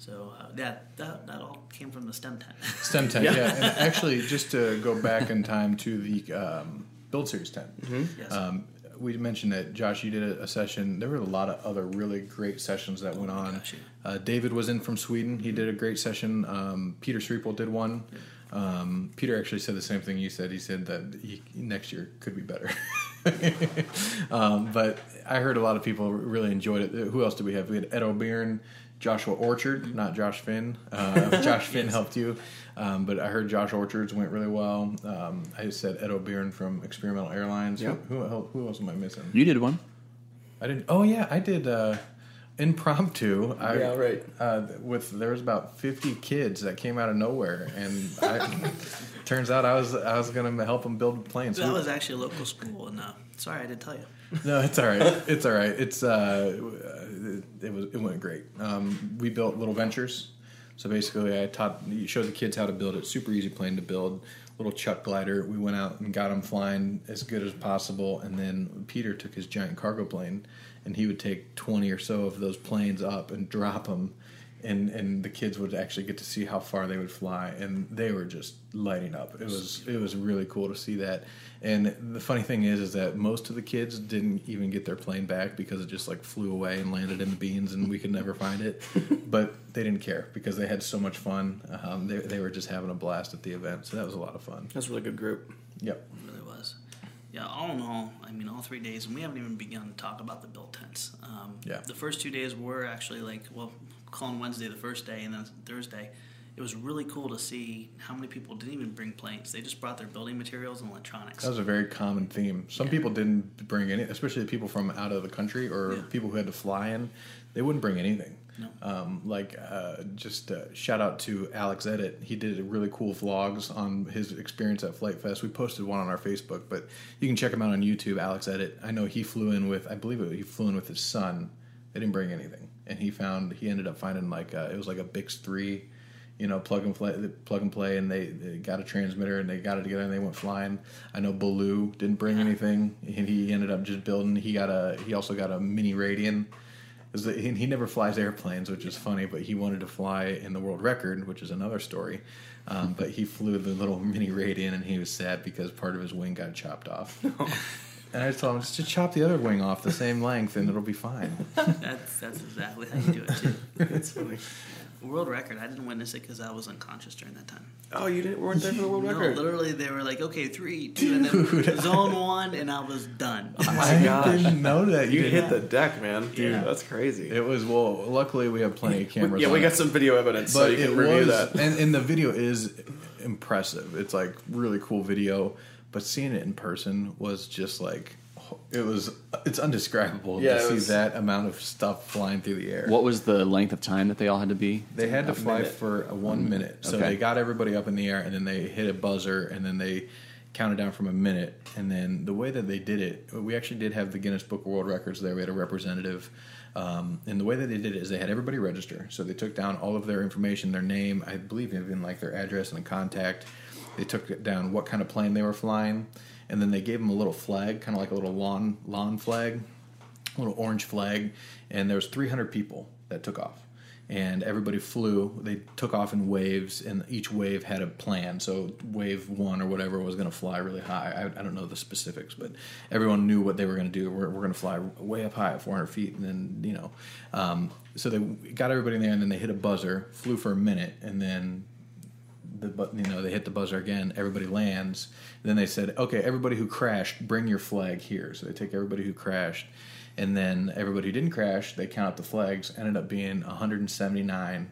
So uh, that, that that all came from the STEM tent. STEM tent, yeah. And actually, just to go back in time to the um, Build Series tent, yes. um, we mentioned that Josh, you did a, a session. There were a lot of other really great sessions that went on. gosh, yeah. Uh, David was in from Sweden. He did a great session. Um, Peter Sripol did one. Um, Peter actually said the same thing you said. He said that he, next year could be better. um, but I heard a lot of people really enjoyed it. Who else did we have? We had Ed O'Byrne, Joshua Orchard, not Josh Finn. Uh, Josh Finn helped you, um, but I heard Josh Orchards went really well. Um, I said Ed O'Byrne from Experimental Airlines. Yep. Who, who, who else am I missing? You did one. I didn't. Oh yeah, I did. Uh, impromptu. I, Yeah, right. Uh, with there was about fifty kids that came out of nowhere, and I, turns out I was I was going to help them build planes. that was actually a local school, and uh, sorry I didn't tell you. No, it's all right. It's all right. It's uh, it, it was it went great. Um, we built little ventures. So basically, I taught you showed the kids how to build it. Super easy plane to build. Little Chuck glider. We went out and got them flying as good as possible. And then Peter took his giant cargo plane, and he would take twenty or so of those planes up and drop them. And, and the kids would actually get to see how far they would fly, and they were just lighting up. It was it was really cool to see that. And the funny thing is, is that most of the kids didn't even get their plane back because it just like flew away and landed in the beans, and we could never find it. but they didn't care because they had so much fun. Um, they they were just having a blast at the event, so that was a lot of fun. That's a really good group. Yep. It really was. Yeah, all in all, all three days, and we haven't even begun to talk about the built tents. Um, Yeah. The first two days were actually like, well, calling Wednesday the first day, and then Thursday. It was really cool to see how many people didn't even bring planes. They just brought their building materials and electronics. That was a very common theme. Some Yeah. people didn't bring any, especially the people from out of the country or Yeah. people who had to fly in. They wouldn't bring anything. No. Um, like, uh, just uh, shout out to Alex Edit. He did really cool vlogs on his experience at Flite Fest. We posted one on our Facebook, but you can check him out on YouTube. Alex Edit. I know he flew in with, I believe it, he flew in with his son. They didn't bring anything, and he found he ended up finding like a, it was like a Bix three you know, plug and play, plug and play, and they, they got a transmitter and they got it together and they went flying. I know Baloo didn't bring anything, and he ended up just building. He got a, he also got a mini Radian. Is that- He he never flies airplanes, which is funny, but he wanted to fly in the world record, which is another story. Um, but he flew the little mini Radian, and he was sad because part of his wing got chopped off. And I told him just to chop the other wing off the same length, and it'll be fine. that's that's exactly how you do it too. That's funny. World record. I didn't witness it because I was unconscious during that time. Oh, you didn't weren't there for the world No, record? literally, they were like, "Okay, three, two, and then zone one," and I was done. Oh my I didn't know that. You didn't- hit the deck, man. Dude, Yeah. that's crazy. It was well. Luckily, we have plenty of cameras. yeah, on we it. got some video evidence, so you can it review was, that. and, and the video is impressive. It's like really cool video, but seeing it in person was just like it was. It's undescribable Yeah, to it see was- that amount of stuff flying through the air. What was the length of time that they all had to be? They had to fly minute. for a one minute. So Okay. they got everybody up in the air and then they hit a buzzer and then they counted down from a minute. And then the way that they did it, we actually did have the Guinness Book of World Records there. We had a representative. Um, and the way that they did it is they had everybody register. So they took down all of their information, their name, I believe even like their address and contact. They took down what kind of plane they were flying, and then they gave them a little flag, kind of like a little lawn lawn flag, a little orange flag, and there was 300 people that took off and everybody flew. They took off in waves, and each wave had a plan. So wave one or whatever was going to fly really high. I, I, don't know the specifics, but everyone knew what they were going to do. We're, we're going to fly way up high at 400 feet, and then you know, um, so they got everybody in there, and then they hit a buzzer, flew for a minute, and then. The, you know they hit the buzzer again. Everybody lands. Then they said, "Okay, everybody who crashed, bring your flag here." So they take everybody who crashed, and then everybody who didn't crash, they count up the flags, ended up being 179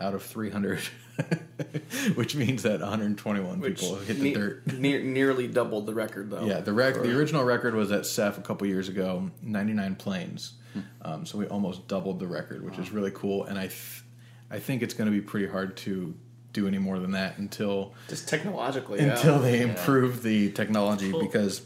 out of 300, which means that 121 Which people hit the ne- dirt. ne- nearly doubled the record, though. Yeah, the rec- the original record was at CEF a couple years ago, 99 planes. Um, so we almost doubled the record, which is really cool. And I, th- I think it's going to be pretty hard to do any more than that until just technologically. yeah. until they improve the technology Cool. because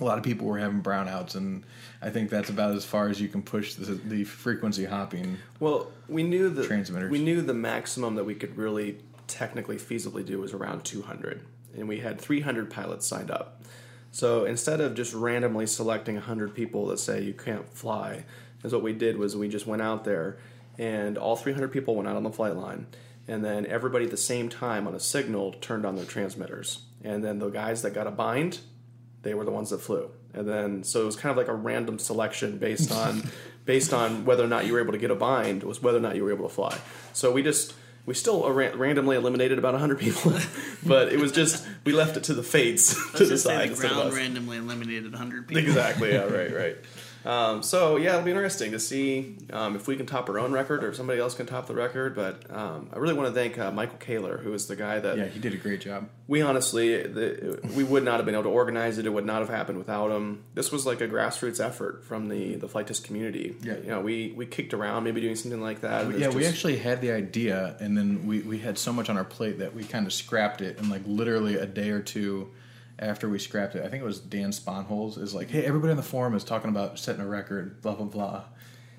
a lot of people were having brownouts and I think that's about as far as you can push the, the frequency hopping. Well, we knew the Transmitters. We knew the maximum that we could really technically feasibly do was around 200, and we had 300 pilots signed up. So instead of just randomly selecting 100 people that say you can't fly, is what we did was we just went out there, and all 300 people went out on the flight line, and then everybody at the same time on a signal turned on their transmitters, and then the guys that got a bind they were the ones that flew. And then so it was kind of like a random selection based on based on whether or not you were able to get a bind was whether or not you were able to fly. So we just we still ra- randomly eliminated about 100 people, but it was just we left it to the fates to Let's just say decide the ground randomly eliminated 100 people. Exactly. Yeah. Right. Right. Um, so yeah, it'll be interesting to see um, if we can top our own record or if somebody else can top the record. But um, I really want to thank uh, Michael Kaler, who is the guy that Yeah, he did a great job. we honestly the, we would not have been able to organize it it would not have happened without him this was like a grassroots effort from the the Flite Test community Yeah. you know we we kicked around maybe doing something like that Yeah, it's we actually had the idea, and then we, we had so much on our plate that we kind of scrapped it. And like literally a day or two after we scrapped it, I think it was Dan Sponholz is like, "Hey, everybody on the forum is talking about setting a record, blah blah blah,"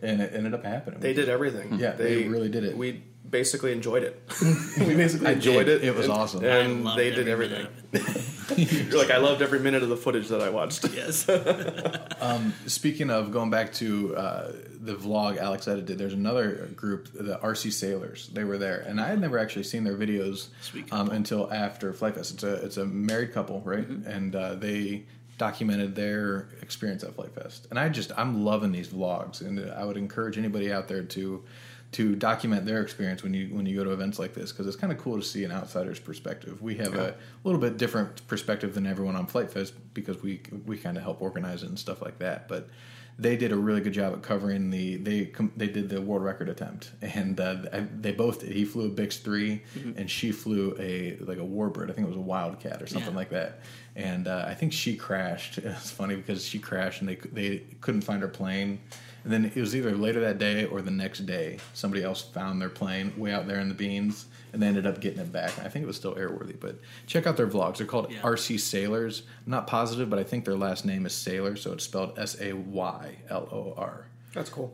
and it ended up happening. they did everything Yeah, they really did it. we basically enjoyed it we basically I enjoyed did. it It was and, awesome. And they did every everything minute of it. you're like i loved every minute of the footage that i watched Yes. Speaking of going back to uh, the vlog Alex edited, there's another group, the RC Sailors. They were there, and I had never actually seen their videos um, until after Flite Fest. It's a it's a married couple, right? And uh, they documented their experience at Flite Fest. And I just I'm loving these vlogs, and I would encourage anybody out there to to document their experience when you when you go to events like this because it's kind of cool to see an outsider's perspective. We have a little bit different perspective than everyone on Flite Fest because we we kind of help organize it and stuff like that. But they did a really good job at covering the they they did the world record attempt and uh, they both did. He flew a Bix 3 and she flew a like a warbird. I think it was a Wildcat or something Yeah. like that. And uh, I think she crashed. It's funny because she crashed and they they couldn't find her plane. And then it was either later that day or the next day, somebody else found their plane way out there in the beans, and they ended up getting it back. I think it was still airworthy, but check out their vlogs. They're called Yeah. RC Sailors. I'm not positive, but I think their last name is Sailor, so it's spelled S A Y L O R. that's cool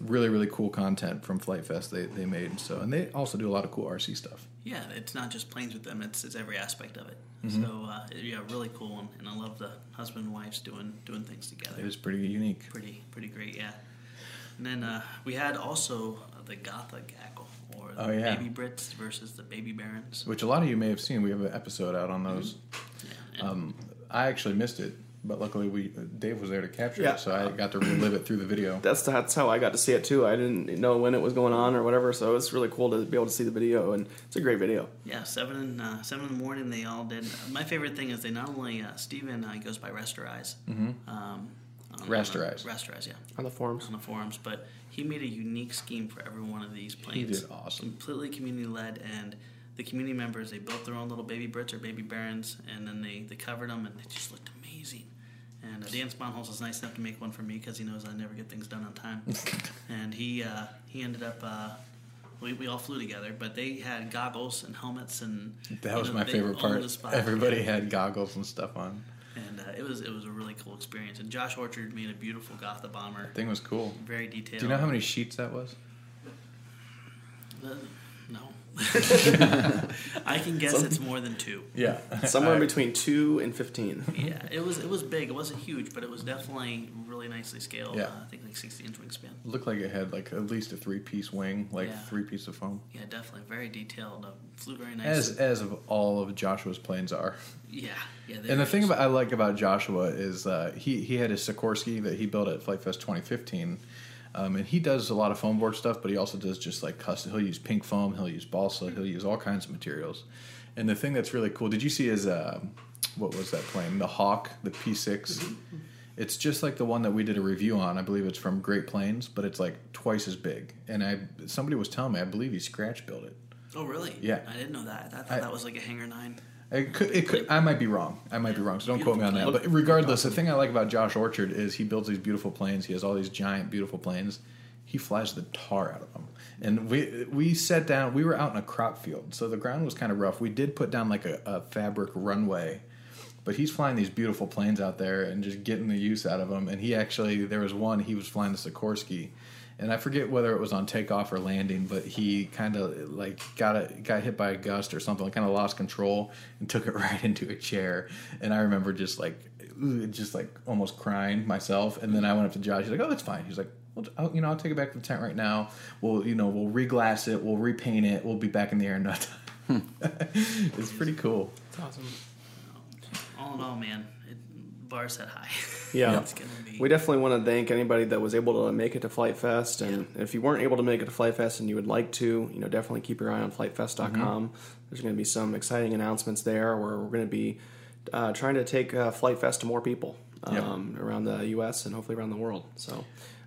Really, really cool content from Flite Fest they, they made. So, and they also do a lot of cool RC stuff. Yeah, it's not just planes with them; it's it's every aspect of it. Mm-hmm. So uh, yeah, really cool, one. and I love the husband and wives doing doing things together. It was pretty unique. pretty pretty great, yeah. And then uh, we had also the Gotha gaggle, or the Oh, yeah. baby Brits versus the baby Barons. Which a lot of you may have seen. We have an episode out on those. Yeah, Um, I actually missed it, but luckily we Dave was there to capture Yeah. it, so I got to relive it through the video. that's that's how I got to see it too. I didn't know when it was going on or whatever, so it's really cool to be able to see the video, and it's a great video. yeah, seven in uh, seven in the morning. They all did. My favorite thing is they not only uh, Steven uh, goes by Rasterize. Mm-hmm. Um, on- Rasterize. Rasterize, yeah. On the forums, on the forums, but he made a unique scheme for every one of these He planes. did awesome. Completely community led, and the community members they built their own little baby Brits or baby Barons, and then they, they covered them, and they just looked amazing. And uh, Dan Sponholz was nice enough to make one for me because he knows I never get things done on time. and he uh, he ended up. Uh, we, we all flew together, but they had goggles and helmets, and That was know, my favorite part. the spot. Everybody had goggles and stuff on. And it was it was a really cool experience. And Josh Orchard made a beautiful Gotha bomber, Thing was cool. very detailed. Do you know how many sheets that was? Uh, no. I can guess it's more than two. Yeah, Somewhere I- between two and fifteen. Yeah, it was it was big. It wasn't huge, but it was definitely really nicely scaled. Yeah. Uh, I think like 60 inch wingspan. Looked like it had like at least a three piece wing, like Yeah. three piece of foam. Yeah, definitely very detailed. Uh, flew very nice. As as of all of Joshua's planes are. yeah, yeah. And the thing about I like about Joshua is uh, he he had his Sikorsky that he built at Flite Fest 2015, um, and he does a lot of foam board stuff, but he also does just like custom. He'll use pink foam, he'll use balsa, he'll use all kinds of materials. And the thing that's really cool, did you see his uh, what was that plane? The Hawk, the P6. It's just like the one that we did a review on. I believe it's from Great Planes, but it's like twice as big. And I somebody was telling me, I believe he scratch built it. oh really? Yeah. I didn't know that. I thought I- that was like a Hangar Nine. It could, it could, I might be wrong. I might be wrong, so don't quote me on that. But regardless, the thing I like about Josh Orchard is he builds these beautiful planes. He has all these giant, beautiful planes. He flies the tar out of them. And we we sat down. We were out in a crop field, so the ground was kind of rough. We did put down like a, a fabric runway, but he's flying these beautiful planes out there and just getting the use out of them. And he actually, there was one he was flying the Sikorsky, and I forget whether it was on takeoff or landing, but he kind of like got a, got hit by a gust or something, kind of lost control and took it right into a chair. And I remember just like, ooh, just like almost crying myself. And then I went up to Josh. He's like, "Oh, it's fine." He's like. Well, I'll, you know, I'll take it back to the tent right now. We'll, you know, we'll reglass it. We'll repaint it. We'll be back in the air in no time. Hmm. it's pretty cool. It's awesome. In all, man, it, bar set high. Yeah. it's gonna be. We definitely want to thank anybody that was able to make it to Flite Fest, and if you weren't able to make it to Flite Fest and you would like to, you know, definitely keep your eye on FliteFest.com. There's going to be some exciting announcements there where we're going to be uh, trying to take uh, Flite Fest to more people Yep. um, around the U.S. and hopefully around the world. So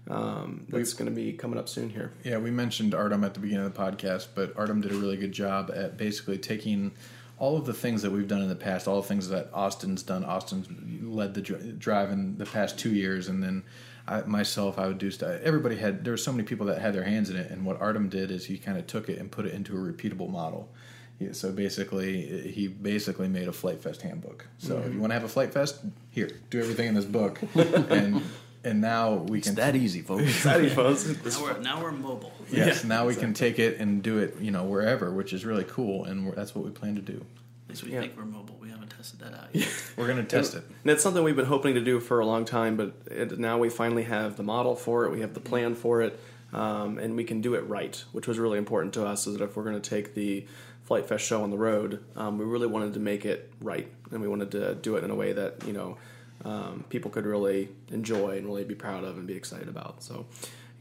um, that's going to be coming up soon here. Yeah, we mentioned Artem at the beginning of the podcast, but Artem did a really good job at basically taking all of the things that we've done in the past, all the things that Austin's done. Austin's led the dri- drive in the past two years, and then I, myself, I would do stuff. Everybody had there were so many people that had their hands in it, and what Artem did is he kind of took it and put it into a repeatable model. He- So basically, he basically made a Flite Fest handbook. So if mm-hmm. you want to have a Flite Fest, here, do everything in this book, and and now we It's can that easy, folks. Exciting, folks. now we're now we're mobile. Yes, Yeah, now we can take it and do it, you know, wherever, which is really cool, and we're, that's what we plan to do. At least we Yeah. think we're mobile. We haven't tested that out yet. We're going to test it. And it's something we've been hoping to do for a long time, but it, now we finally have the model for it. We have the plan for it, um, and we can do it right, which was really important to us. Is that if we're going to take the Flite Fest show on the road, um, we really wanted to make it right, and we wanted to do it in a way that you know um, people could really enjoy and really be proud of and be excited about. So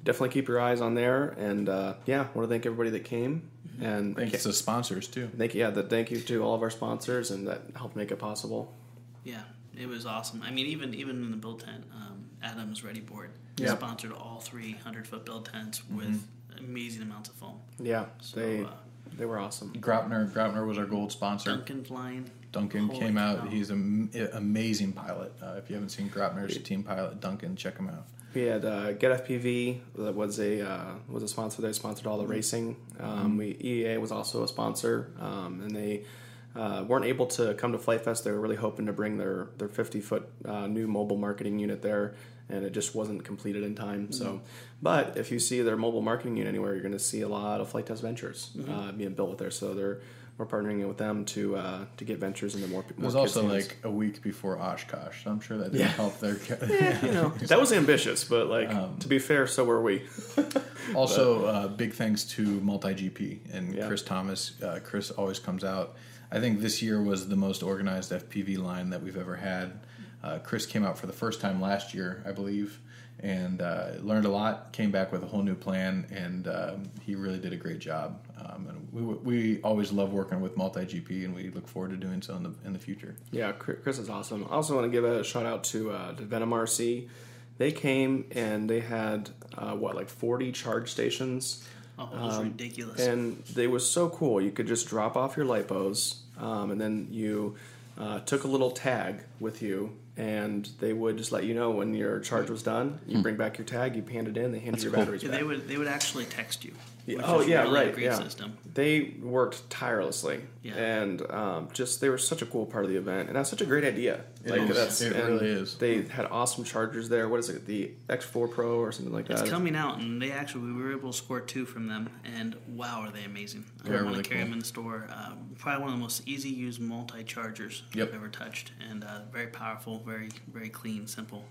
definitely keep your eyes on there, and uh, yeah, want to thank everybody that came and Thanks to sponsors, too. Thank you, yeah. That thank you to all of our sponsors and that helped make it possible. Yeah, it was awesome. I mean, even even in the build tent, um, Adams Readi-Board Yeah. sponsored all three hundred foot build tents with amazing amounts of foam. Yeah, So they uh, they were awesome. Graupner, Graupner was our gold sponsor. Duncan flying. Duncan Holy came out. cow. He's an amazing pilot. Uh, if you haven't seen Graupner's team pilot, Duncan, check him out. We had uh, Get FPV that was a uh, was a sponsor. They sponsored all the racing. Um, we EAA was also a sponsor, um, and they uh, weren't able to come to Flite Fest. They were really hoping to bring their their 50 foot uh, new mobile marketing unit there, and it just wasn't completed in time. So, but if you see their mobile marketing unit anywhere, you're going to see a lot of Flite Test Ventures uh, being built with there. So they're we're partnering with them to uh, to get ventures into more. It was also like a week before Oshkosh, so I'm sure that didn't Yeah. help their. you know that was ambitious, but like to be fair, so were we. Also, uh, big thanks to Multi GP and Yeah. Chris Thomas. Uh, Chris always comes out. I think this year was the most organized FPV line that we've ever had. Uh, Chris came out for the first time last year, I believe, and uh, learned a lot. Came back with a whole new plan, and um, he really did a great job. Um, and we, we always love working with Multi GP, and we look forward to doing so in the in the future. Yeah, Chris is awesome. I also want to give a shout out to uh, to Venom RC. They came and they had uh, what like forty charge stations, Oh, it was ridiculous. and they was so cool. You could just drop off your lipos, um, and then you uh, took a little tag with you, and they would just let you know when your charge hmm. was done. You hmm. bring back your tag, you hand it in, they hand you your batteries Yeah, back. they would they would actually text you. Which oh yeah, really a right. great yeah, system. they worked tirelessly, Yeah. and um, just they were such a cool part of the event, and that's such a great idea. It like is. that's It really is. They had awesome chargers there. What is it? The X4 Pro or something like that. It's coming out, and they actually we were able to score two from them, and wow, are they amazing! I They're want really to carry cool. them in the store. Uh, probably one of the most easy use multi chargers Yep. I've ever touched, and uh, very powerful, very very clean, simple.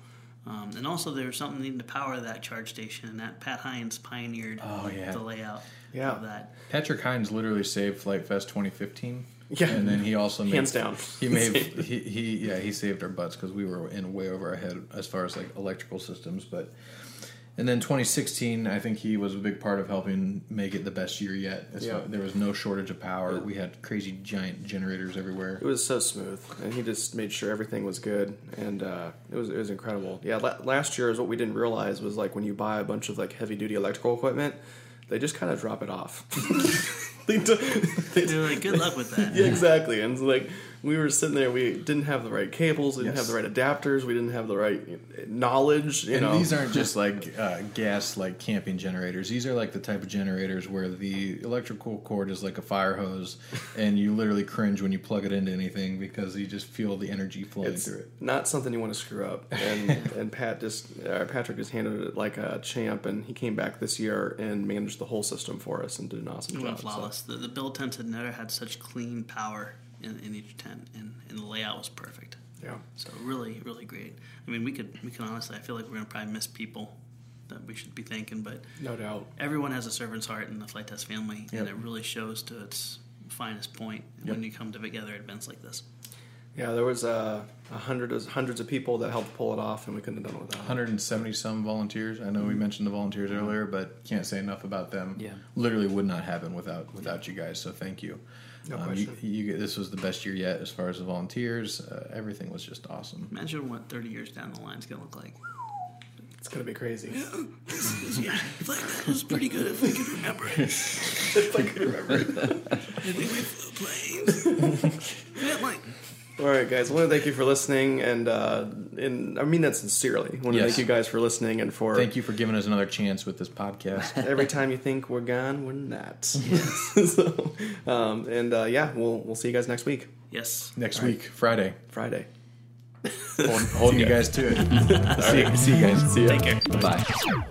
Um, and also, there was something needing to power that charge station, and that Pat Hines pioneered Oh, yeah. the layout Yeah. of that. Patrick Hines literally saved Flite Fest 2015. Yeah. and then he also made, Hands down. He made he, he yeah he saved our butts because we were in way over our head as far as like electrical systems. But and then 2016, I think he was a big part of helping make it the best year yet. As Yeah. far- there was no shortage of power. We had crazy giant generators everywhere. It was so smooth, and he just made sure everything was good, and uh, it was it was incredible. Yeah, la- last year is what we didn't realize was like when you buy a bunch of like heavy duty electrical equipment, they just kind of drop it off. they do, they They're like, good luck with that. yeah, exactly. And it's like we were sitting there, we didn't have the right cables, we didn't Yes. have the right adapters, we didn't have the right knowledge. You and know, these aren't just like uh, gas like camping generators. These are like the type of generators where the electrical cord is like a fire hose, and you literally cringe when you plug it into anything because you just feel the energy flowing it's through it. not something you want to screw up. And and Pat just uh, Patrick just handled it like a champ, and he came back this year and managed the whole system for us and did an awesome It job. went so. flawless. The, the build tents had never had such clean power in, in each tent, and, and the layout was perfect. Yeah. So really, really great. I mean, we could we can honestly. I feel like we're gonna probably miss people that we should be thanking, but No doubt. everyone has a servant's heart in the Flite Test family, Yep. and it really shows to its finest point when you come together at events like this. Yeah, there was uh, a hundred, hundreds of people that helped pull it off, and we couldn't have done it without. 170 some volunteers. I know we mentioned the volunteers earlier, but can't say enough about them. Yeah. literally would not happen without without you guys. So thank you. No Um, question. you, this was the best year yet as far as the volunteers. Uh, everything was just awesome. Imagine what 30 years down the line is gonna look like. It's gonna be crazy. yeah, flight test was pretty good if we could remember it. if I could remember. I think we flew planes. yeah, like. All right, guys. I want to thank you for listening, and uh, and I mean that sincerely. I want to Yes. thank you guys for listening and for Thank you for giving us another chance with this podcast. every time you think we're gone, we're not. so, um, and uh, yeah, we'll we'll see you guys next week, Yes. Next week, Friday, Friday. Hold, holding you guys to it. see, see you guys. See you. Take care. Bye.